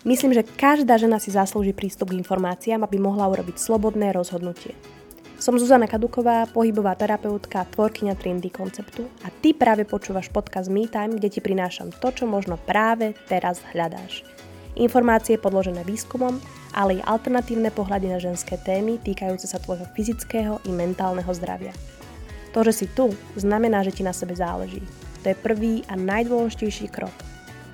Myslím, že každá žena si zaslúži prístup k informáciám, aby mohla urobiť slobodné rozhodnutie. Som Zuzana Kaduková, pohybová terapeutka, tvorkyňa Trendy konceptu a ty práve počúvaš podcast Me Time, kde ti prinášam to, čo možno práve teraz hľadáš. Informácie podložené výskumom, ale aj alternatívne pohľady na ženské témy týkajúce sa tvojho fyzického i mentálneho zdravia. To, že si tu, znamená, že ti na sebe záleží. To je prvý a najdôležitejší krok.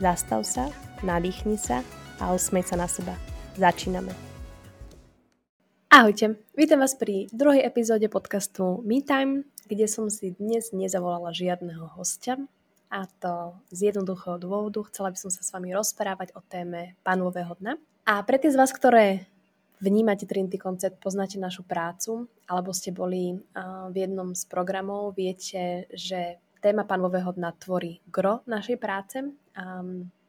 Zastav sa, nadýchni sa a usmieť sa na seba. Začíname. Ahojte, vítam vás pri druhej epizóde podcastu Me Time, kde som si dnes nezavolala žiadneho hostia, a to z jednoduchého dôvodu. Chcela by som sa s vami rozprávať o téme panového dna. A pre tie z vás, ktoré vnímate Trinity koncept, poznáte našu prácu, alebo ste boli v jednom z programov, viete, že téma panového dna tvorí gro našej práce.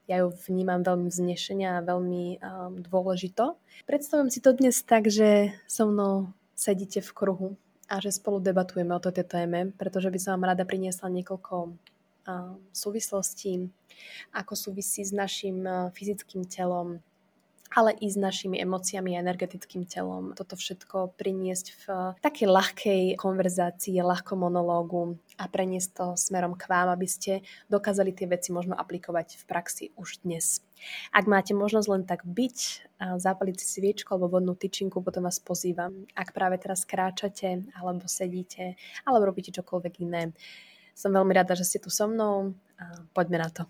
Ja ju vnímam veľmi vznešenia a veľmi um, dôležito. Predstavujem si to dnes tak, že so mnou sedíte v kruhu a že spolu debatujeme o tejto téme, pretože by som vám rada priniesla niekoľko uh, súvislostí, ako súvisí s našim uh, fyzickým telom, ale i s našimi emóciami a energetickým telom. Toto všetko priniesť v takej ľahkej konverzácii, ľahkom monológu a preniesť to smerom k vám, aby ste dokázali tie veci možno aplikovať v praxi už dnes. Ak máte možnosť len tak byť, zapaliť si sviečku alebo vodnú tyčinku, potom vás pozývam. Ak práve teraz kráčate, alebo sedíte, alebo robíte čokoľvek iné, som veľmi rada, že ste tu so mnou a poďme na to.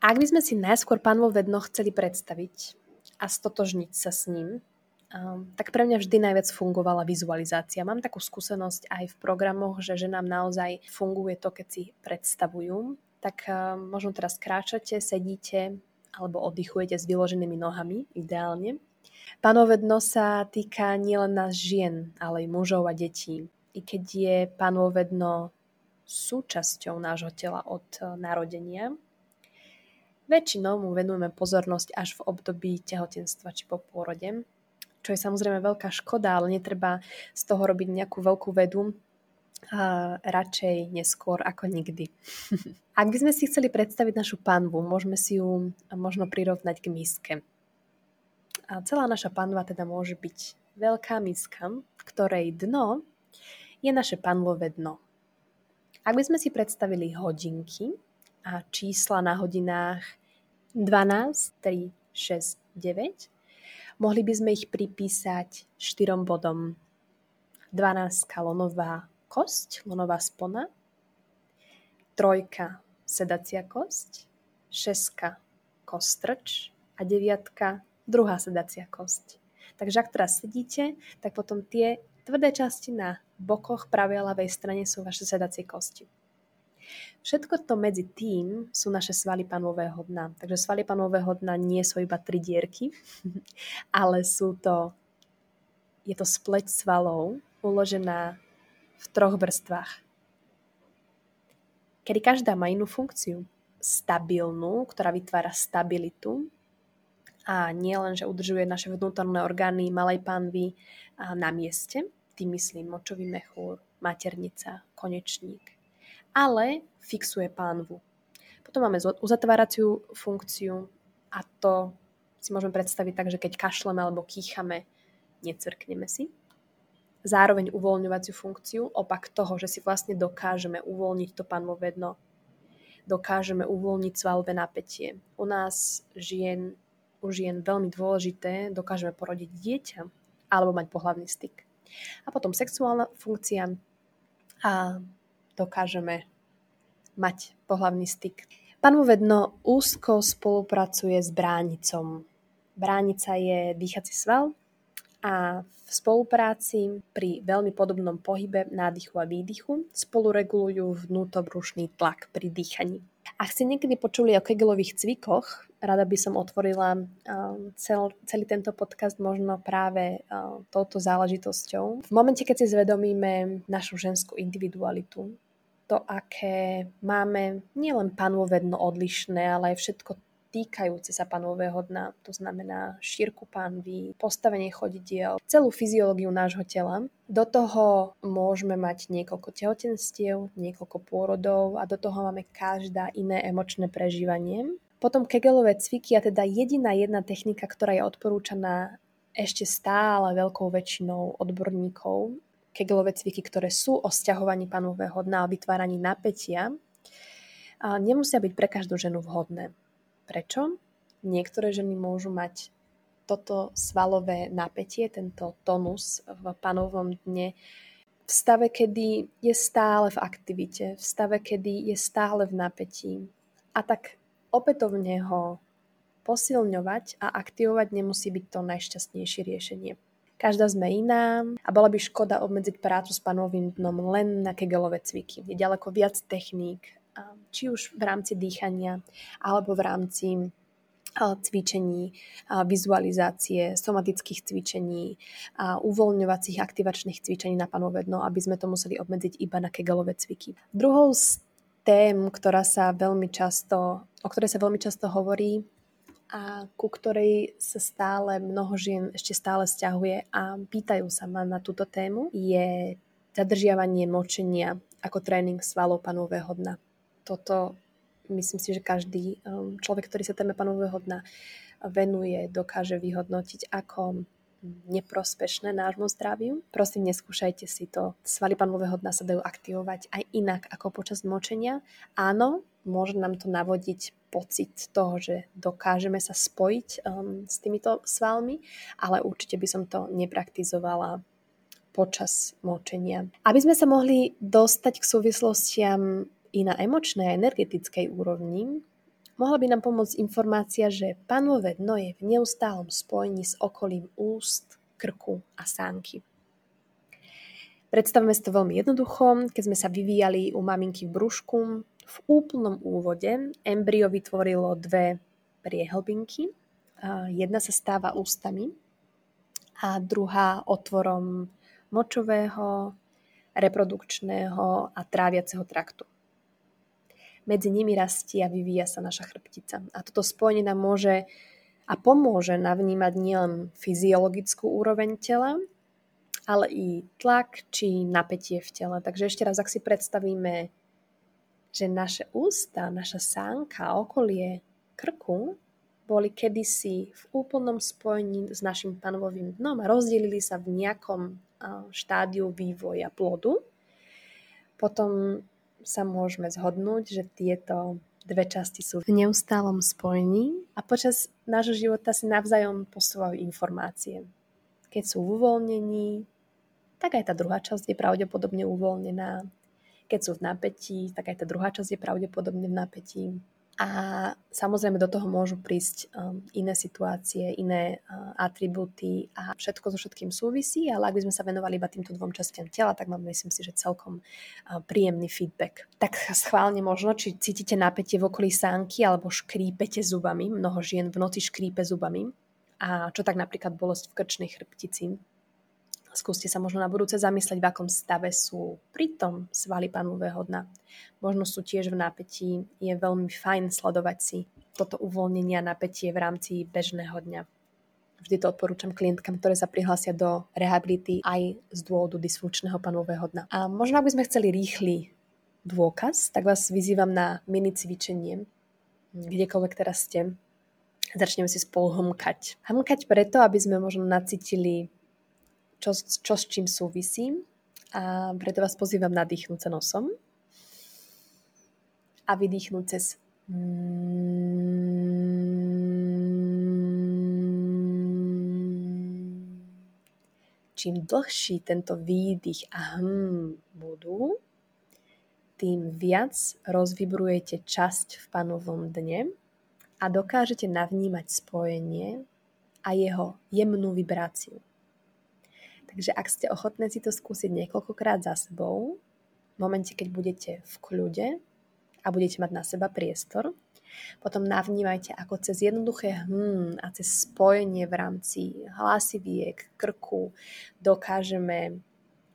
Ak by sme si najskôr pánvo vedno chceli predstaviť, a stotožniť sa s ním, um, tak pre mňa vždy najviac fungovala vizualizácia. Mám takú skúsenosť aj v programoch, že ženám naozaj funguje to, keď si predstavujú. Tak um, možno teraz kráčate, sedíte alebo oddychujete s vyloženými nohami, ideálne. Panovedno sa týka nielen nás žien, ale aj mužov a detí. I keď je panovedno súčasťou nášho tela od uh, narodenia, Väčšinou mu venujeme pozornosť až v období tehotenstva či po pôrode, čo je samozrejme veľká škoda, ale netreba z toho robiť nejakú veľkú vedu, a radšej neskôr ako nikdy. Ak by sme si chceli predstaviť našu panvu, môžeme si ju možno prirovnať k miske. A celá naša panva teda môže byť veľká miska, ktorej dno je naše panvové dno. Ak by sme si predstavili hodinky a čísla na hodinách 12, 3, 6, 9. Mohli by sme ich pripísať štyrom bodom. 12 lonová kosť, lonová spona, trojka sedacia kosť, šeska kostrč a deviatka druhá sedacia kosť. Takže ak teraz sedíte, tak potom tie tvrdé časti na bokoch pravej a ľavej strane sú vaše sedacie kosti. Všetko to medzi tým sú naše svaly panového dna. Takže svaly panového dna nie sú iba tri dierky, ale sú to, je to spleť svalov uložená v troch vrstvách. Kedy každá má inú funkciu. Stabilnú, ktorá vytvára stabilitu a nie len, že udržuje naše vnútorné orgány malej panvy na mieste, tým myslím močový mechúr, maternica, konečník, ale fixuje pánvu. Potom máme uzatváraciu funkciu a to si môžeme predstaviť tak, že keď kašleme alebo kýchame, necrkneme si. Zároveň uvoľňovaciu funkciu, opak toho, že si vlastne dokážeme uvoľniť to pánvové dno. Dokážeme uvoľniť svalové napätie. U nás žien, u žien veľmi dôležité, dokážeme porodiť dieťa alebo mať pohľavný styk. A potom sexuálna funkcia a dokážeme mať pohlavný styk. Panovedno úzko spolupracuje s bránicom. Bránica je dýchací sval a v spolupráci pri veľmi podobnom pohybe nádychu a výdychu spolu regulujú vnútobrušný tlak pri dýchaní. Ak ste niekedy počuli o kegelových cvikoch, rada by som otvorila cel, celý tento podcast možno práve touto záležitosťou. V momente, keď si zvedomíme našu ženskú individualitu, to, aké máme nielen panové dno odlišné, ale aj všetko týkajúce sa panového dna, to znamená šírku panvy, postavenie chodidiel, celú fyziológiu nášho tela. Do toho môžeme mať niekoľko tehotenstiev, niekoľko pôrodov a do toho máme každá iné emočné prežívanie. Potom kegelové cviky a teda jediná jedna technika, ktorá je odporúčaná ešte stále veľkou väčšinou odborníkov, kegelové cviky, ktoré sú o stiahovaní panového dna a vytváraní napätia, nemusia byť pre každú ženu vhodné. Prečo? Niektoré ženy môžu mať toto svalové napätie, tento tonus v panovom dne v stave, kedy je stále v aktivite, v stave, kedy je stále v napätí. A tak opätovne ho posilňovať a aktivovať nemusí byť to najšťastnejšie riešenie. Každá sme iná a bola by škoda obmedziť prácu s panovým dnom len na kegelové cviky. Je ďaleko viac techník, či už v rámci dýchania alebo v rámci cvičení, vizualizácie, somatických cvičení, uvoľňovacích aktivačných cvičení na panové dno, aby sme to museli obmedziť iba na kegelové cviky. Druhou z tém, ktorá sa veľmi často, o ktorej sa veľmi často hovorí, a ku ktorej sa stále mnoho žien ešte stále stiahuje a pýtajú sa ma na túto tému, je zadržiavanie močenia ako tréning svalov panového dna. Toto myslím si, že každý um, človek, ktorý sa téme panového dna venuje, dokáže vyhodnotiť ako neprospešné nášmu zdraviu. Prosím, neskúšajte si to. Svaly panového dna sa dajú aktivovať aj inak ako počas močenia. Áno, môže nám to navodiť pocit toho, že dokážeme sa spojiť um, s týmito svalmi, ale určite by som to nepraktizovala počas močenia. Aby sme sa mohli dostať k súvislostiam i na emočnej a energetickej úrovni, mohla by nám pomôcť informácia, že panové dno je v neustálom spojení s okolím úst, krku a sánky. Predstavme si to veľmi jednoducho. Keď sme sa vyvíjali u maminky v brúšku, v úplnom úvode embryo vytvorilo dve priehlbinky. Jedna sa stáva ústami a druhá otvorom močového, reprodukčného a tráviaceho traktu. Medzi nimi rastie a vyvíja sa naša chrbtica. A toto spojenie nám môže a pomôže navnímať nielen fyziologickú úroveň tela, ale i tlak či napätie v tele. Takže ešte raz, ak si predstavíme že naše ústa, naša sánka, okolie krku boli kedysi v úplnom spojení s našim panovovým dnom a rozdelili sa v nejakom štádiu vývoja plodu. Potom sa môžeme zhodnúť, že tieto dve časti sú v neustálom spojení a počas nášho života si navzájom posúvajú informácie. Keď sú v uvoľnení, tak aj tá druhá časť je pravdepodobne uvoľnená. Keď sú v napätí, tak aj tá druhá časť je pravdepodobne v napätí. A samozrejme do toho môžu prísť um, iné situácie, iné uh, atribúty a všetko so všetkým súvisí, ale ak by sme sa venovali iba týmto dvom častiam tela, tak mám myslím si, že celkom uh, príjemný feedback. Tak schválne možno, či cítite napätie v okolí sánky alebo škrípete zubami, mnoho žien v noci škrípe zubami, a čo tak napríklad bolesť v krčnej chrbtici, Skúste sa možno na budúce zamyslieť, v akom stave sú pritom svaly panového dna. Možno sú tiež v napätí. Je veľmi fajn sledovať si toto uvoľnenie a napätie v rámci bežného dňa. Vždy to odporúčam klientkám, ktoré sa prihlásia do rehability aj z dôvodu dysfunkčného panového dna. A možno, ak by sme chceli rýchly dôkaz, tak vás vyzývam na mini cvičenie, kdekoľvek teraz ste. Začneme si spolu hmkať. Hmkať preto, aby sme možno nacítili čo, čo s čím súvisí. A preto vás pozývam nadýchnúť sa nosom a vydýchnúť cez Čím dlhší tento výdych a hm budú, tým viac rozvibrujete časť v panovom dne a dokážete navnímať spojenie a jeho jemnú vibráciu. Takže ak ste ochotné si to skúsiť niekoľkokrát za sebou, v momente, keď budete v kľude a budete mať na seba priestor, potom navnímajte, ako cez jednoduché hm a cez spojenie v rámci hlasiviek, krku dokážeme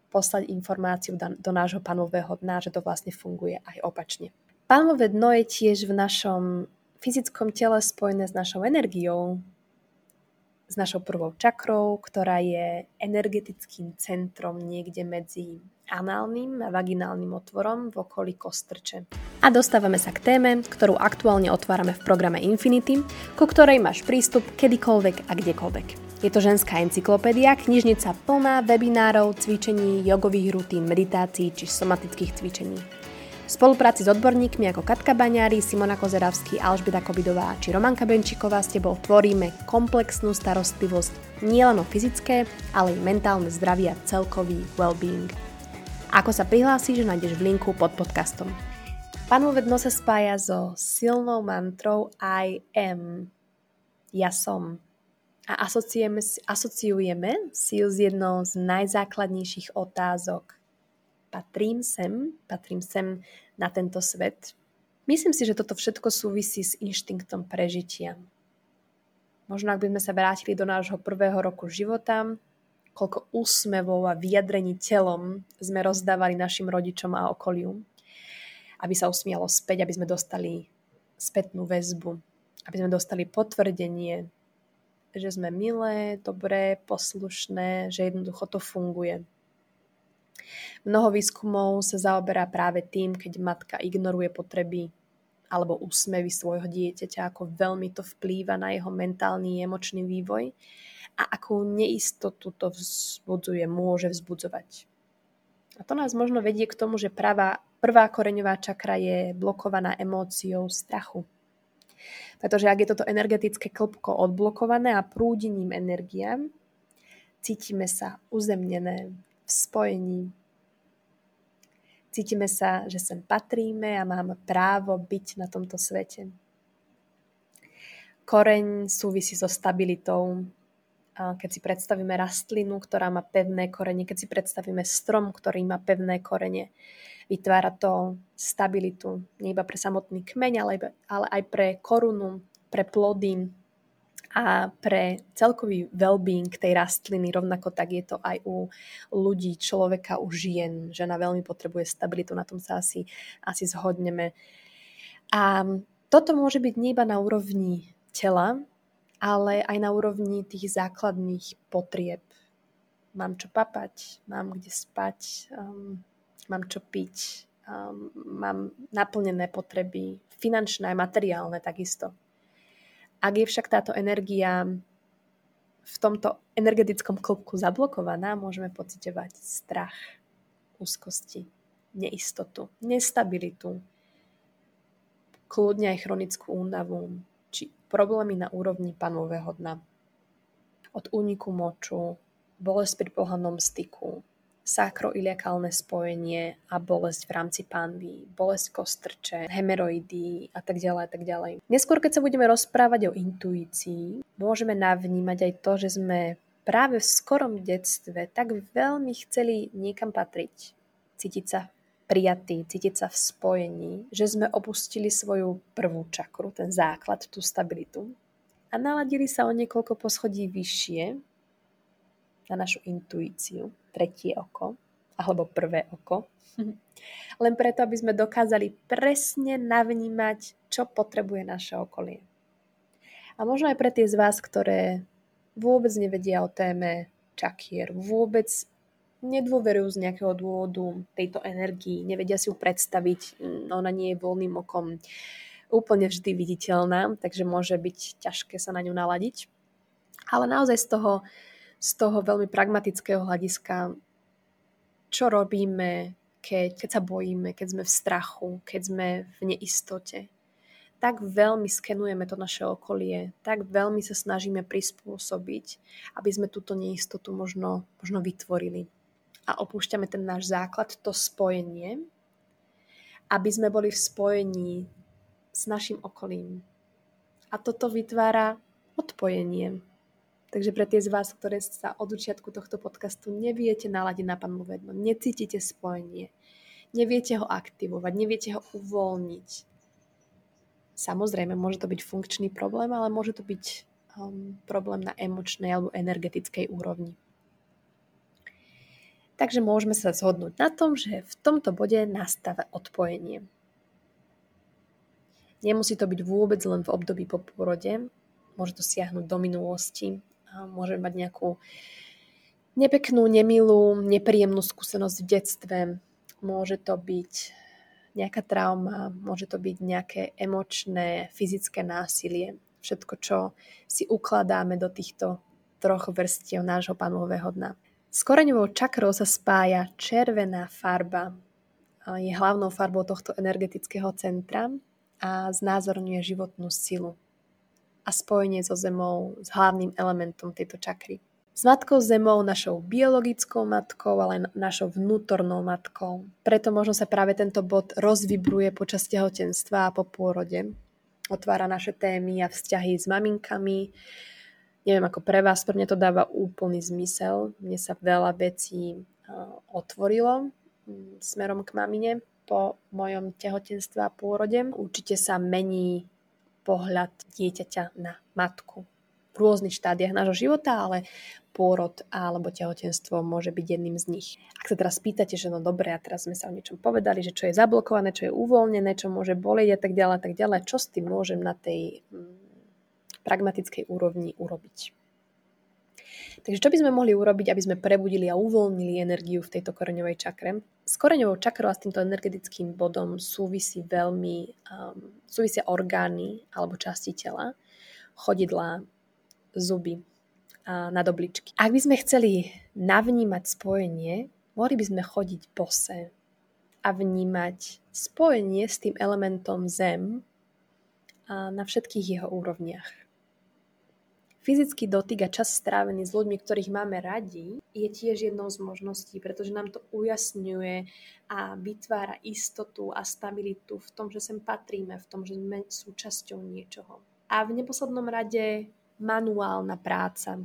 poslať informáciu do nášho panového dna, že to vlastne funguje aj opačne. Panové dno je tiež v našom fyzickom tele spojené s našou energiou, s našou prvou čakrou, ktorá je energetickým centrom niekde medzi análnym a vaginálnym otvorom v okolí kostrče. A dostávame sa k téme, ktorú aktuálne otvárame v programe Infinity, ku ktorej máš prístup kedykoľvek a kdekoľvek. Je to ženská encyklopédia, knižnica plná webinárov, cvičení, jogových rutín, meditácií či somatických cvičení. Spolupráci s odborníkmi ako Katka Baňári, Simona Kozeravský, Alžbeta Kobidová či Romanka Benčiková s tebou tvoríme komplexnú starostlivosť nielen o fyzické, ale i mentálne zdravie a celkový well-being. Ako sa prihlásiš, nájdeš v linku pod podcastom. Panové dno sa spája so silnou mantrou I am. Ja som. A asociujeme, asociujeme si ju s jednou z najzákladnejších otázok – patrím sem, patrím sem na tento svet. Myslím si, že toto všetko súvisí s inštinktom prežitia. Možno ak by sme sa vrátili do nášho prvého roku života, koľko úsmevov a vyjadrení telom sme rozdávali našim rodičom a okoliu, aby sa usmialo späť, aby sme dostali spätnú väzbu, aby sme dostali potvrdenie, že sme milé, dobré, poslušné, že jednoducho to funguje. Mnoho výskumov sa zaoberá práve tým, keď matka ignoruje potreby alebo úsmevy svojho dieťaťa, ako veľmi to vplýva na jeho mentálny, emočný vývoj a akú neistotu to vzbudzuje, môže vzbudzovať. A to nás možno vedie k tomu, že pravá, prvá koreňová čakra je blokovaná emóciou strachu. Pretože ak je toto energetické klpko odblokované a prúdením energiám, cítime sa uzemnené, v spojení Cítime sa, že sem patríme a máme právo byť na tomto svete. Koreň súvisí so stabilitou. Keď si predstavíme rastlinu, ktorá má pevné korene, keď si predstavíme strom, ktorý má pevné korene, vytvára to stabilitu nie iba pre samotný kmeň, ale, aj pre korunu, pre plody, a pre celkový well-being tej rastliny, rovnako tak je to aj u ľudí, človeka, u žien. Žena veľmi potrebuje stabilitu, na tom sa asi, asi zhodneme. A toto môže byť nie iba na úrovni tela, ale aj na úrovni tých základných potrieb. Mám čo papať, mám kde spať, um, mám čo piť, um, mám naplnené potreby, finančné aj materiálne takisto. Ak je však táto energia v tomto energetickom klopku zablokovaná, môžeme pocitovať strach, úzkosti, neistotu, nestabilitu, kľudne aj chronickú únavu, či problémy na úrovni panového dna. Od úniku moču, bolesť pri pohľadnom styku, sakroiliakálne spojenie a bolesť v rámci panvy, bolesť kostrče, hemeroidy a tak ďalej a tak ďalej. Neskôr, keď sa budeme rozprávať o intuícii, môžeme navnímať aj to, že sme práve v skorom detstve tak veľmi chceli niekam patriť, cítiť sa prijatý, cítiť sa v spojení, že sme opustili svoju prvú čakru, ten základ, tú stabilitu a naladili sa o niekoľko poschodí vyššie na našu intuíciu, tretie oko, alebo prvé oko. Len preto, aby sme dokázali presne navnímať, čo potrebuje naše okolie. A možno aj pre tie z vás, ktoré vôbec nevedia o téme čakier, vôbec nedôverujú z nejakého dôvodu tejto energii, nevedia si ju predstaviť, mm, ona nie je voľným okom úplne vždy viditeľná, takže môže byť ťažké sa na ňu naladiť. Ale naozaj z toho z toho veľmi pragmatického hľadiska, čo robíme, keď, keď sa bojíme, keď sme v strachu, keď sme v neistote. Tak veľmi skenujeme to naše okolie, tak veľmi sa snažíme prispôsobiť, aby sme túto neistotu možno, možno vytvorili. A opúšťame ten náš základ, to spojenie, aby sme boli v spojení s našim okolím. A toto vytvára odpojenie, Takže pre tie z vás, ktoré sa od začiatku tohto podcastu neviete naladiť na panu vedno, necítite spojenie, neviete ho aktivovať, neviete ho uvoľniť. Samozrejme, môže to byť funkčný problém, ale môže to byť um, problém na emočnej alebo energetickej úrovni. Takže môžeme sa zhodnúť na tom, že v tomto bode nastáva odpojenie. Nemusí to byť vôbec len v období po porode, môže to siahnuť do minulosti, môžeme mať nejakú nepeknú, nemilú, nepríjemnú skúsenosť v detstve. Môže to byť nejaká trauma, môže to byť nejaké emočné, fyzické násilie. Všetko, čo si ukladáme do týchto troch vrstiev nášho panového dna. S koreňovou čakrou sa spája červená farba. Je hlavnou farbou tohto energetického centra a znázorňuje životnú silu a spojenie so zemou s hlavným elementom tejto čakry. S matkou zemou, našou biologickou matkou, ale našou vnútornou matkou. Preto možno sa práve tento bod rozvibruje počas tehotenstva a po pôrode. Otvára naše témy a vzťahy s maminkami. Neviem ako pre vás, pre mňa to dáva úplný zmysel. Mne sa veľa vecí otvorilo mm, smerom k mamine po mojom tehotenstve a pôrode. Určite sa mení pohľad dieťaťa na matku v rôznych štádiách nášho života, ale pôrod alebo tehotenstvo môže byť jedným z nich. Ak sa teraz pýtate, že no dobre, a teraz sme sa o niečom povedali, že čo je zablokované, čo je uvoľnené, čo môže bolieť a tak ďalej a tak ďalej, čo s tým môžem na tej mm, pragmatickej úrovni urobiť. Takže čo by sme mohli urobiť, aby sme prebudili a uvoľnili energiu v tejto koreňovej čakre? S koreňovou čakrou a s týmto energetickým bodom súvisí veľmi, um, súvisia orgány alebo časti tela, chodidlá, zuby, na dobličky. Ak by sme chceli navnímať spojenie, mohli by sme chodiť bose a vnímať spojenie s tým elementom zem na všetkých jeho úrovniach. Fyzický dotyk a čas strávený s ľuďmi, ktorých máme radi, je tiež jednou z možností, pretože nám to ujasňuje a vytvára istotu a stabilitu v tom, že sem patríme, v tom, že sme súčasťou niečoho. A v neposlednom rade manuálna práca,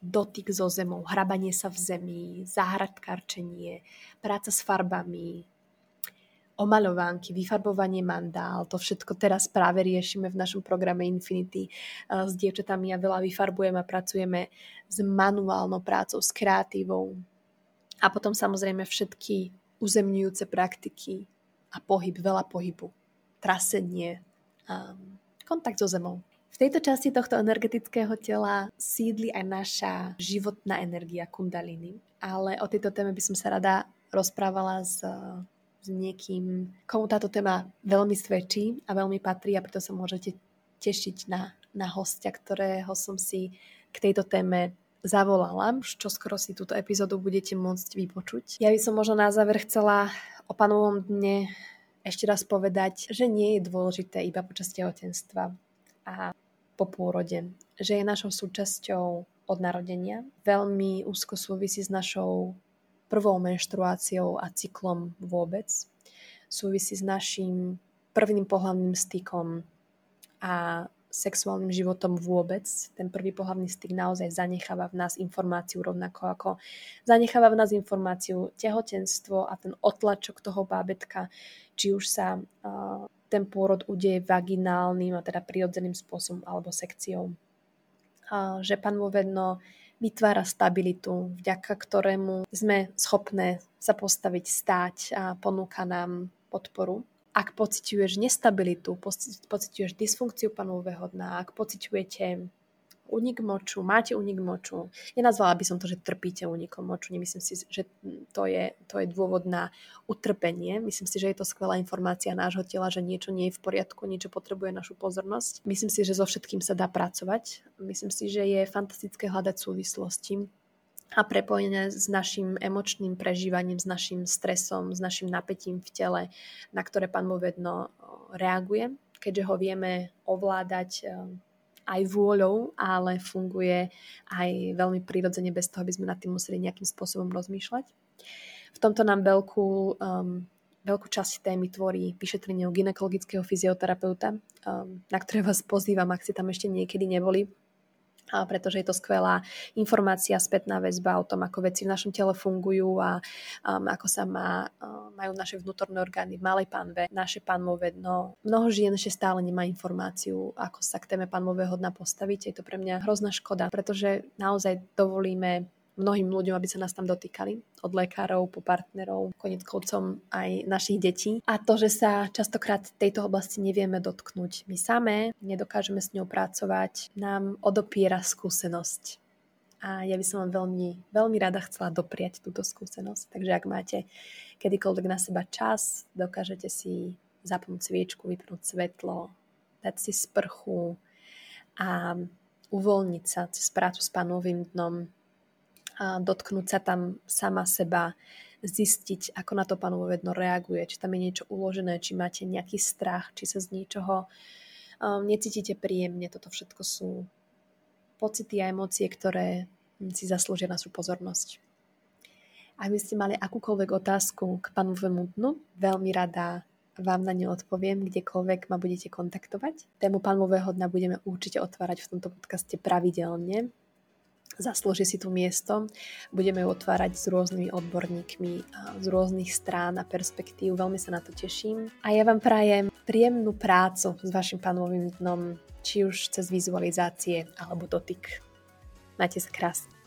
dotyk so zemou, hrabanie sa v zemi, záhradkárčenie, práca s farbami, omaľovánky, vyfarbovanie mandál, to všetko teraz práve riešime v našom programe Infinity s dievčatami a veľa vyfarbujeme a pracujeme s manuálnou prácou, s kreatívou. A potom samozrejme všetky uzemňujúce praktiky a pohyb, veľa pohybu, trasenie, kontakt so zemou. V tejto časti tohto energetického tela sídli aj naša životná energia kundaliny. Ale o tejto téme by som sa rada rozprávala s, s niekým, komu táto téma veľmi svedčí a veľmi patrí a preto sa môžete tešiť na, na hostia, ktorého som si k tejto téme zavolala, čo skoro si túto epizódu budete môcť vypočuť. Ja by som možno na záver chcela o panovom dne ešte raz povedať, že nie je dôležité iba počas tehotenstva a po pôrode, že je našou súčasťou od narodenia. Veľmi úzko súvisí s našou prvou menštruáciou a cyklom vôbec. Súvisí s našim prvým pohľavným stykom a sexuálnym životom vôbec. Ten prvý pohľavný styk naozaj zanecháva v nás informáciu rovnako ako zanecháva v nás informáciu tehotenstvo a ten otlačok toho bábetka, či už sa uh, ten pôrod udeje vaginálnym a teda prirodzeným spôsobom alebo sekciou. A že pán Vovedno vytvára stabilitu, vďaka ktorému sme schopné sa postaviť, stáť a ponúka nám podporu. Ak pociťuješ nestabilitu, pociťuješ dysfunkciu panového dna, ak pociťujete unik moču, máte unik moču. Nenazvala by som to, že trpíte unikom moču. Nemyslím si, že to je, to je dôvod na utrpenie. Myslím si, že je to skvelá informácia nášho tela, že niečo nie je v poriadku, niečo potrebuje našu pozornosť. Myslím si, že so všetkým sa dá pracovať. Myslím si, že je fantastické hľadať súvislosti a prepojenie s našim emočným prežívaním, s našim stresom, s našim napätím v tele, na ktoré pán Movedno reaguje, keďže ho vieme ovládať aj vôľou, ale funguje aj veľmi prirodzene bez toho, aby sme nad tým museli nejakým spôsobom rozmýšľať. V tomto nám veľkú, um, veľkú časť témy tvorí vyšetrenie u ginekologického fyzioterapeuta, um, na ktoré vás pozývam, ak ste tam ešte niekedy neboli pretože je to skvelá informácia, spätná väzba o tom, ako veci v našom tele fungujú a um, ako sa má, um, majú naše vnútorné orgány v malej pánve, naše pánvové dno. Mnoho žien ešte stále nemá informáciu, ako sa k téme pánvového dna postaviť. Je to pre mňa hrozná škoda, pretože naozaj dovolíme mnohým ľuďom, aby sa nás tam dotýkali. Od lekárov po partnerov, konec koncom aj našich detí. A to, že sa častokrát tejto oblasti nevieme dotknúť my samé, nedokážeme s ňou pracovať, nám odopiera skúsenosť a ja by som vám veľmi, veľmi rada chcela dopriať túto skúsenosť. Takže ak máte kedykoľvek na seba čas, dokážete si zapnúť sviečku, vypnúť svetlo, dať si sprchu a uvoľniť sa cez prácu s panovým dnom, a dotknúť sa tam sama seba, zistiť, ako na to panové dno reaguje, či tam je niečo uložené, či máte nejaký strach, či sa z niečoho um, necítite príjemne. Toto všetko sú pocity a emócie, ktoré si zaslúžia našu pozornosť. Ak by ste mali akúkoľvek otázku k panovému dnu, veľmi rada vám na ňu odpoviem, kdekoľvek ma budete kontaktovať. Tému panového dna budeme určite otvárať v tomto podcaste pravidelne. Zaslúži si tu miesto. Budeme ju otvárať s rôznymi odborníkmi z rôznych strán a perspektív. Veľmi sa na to teším. A ja vám prajem príjemnú prácu s vašim panovým dnom, či už cez vizualizácie alebo dotyk. Majte sa krásne.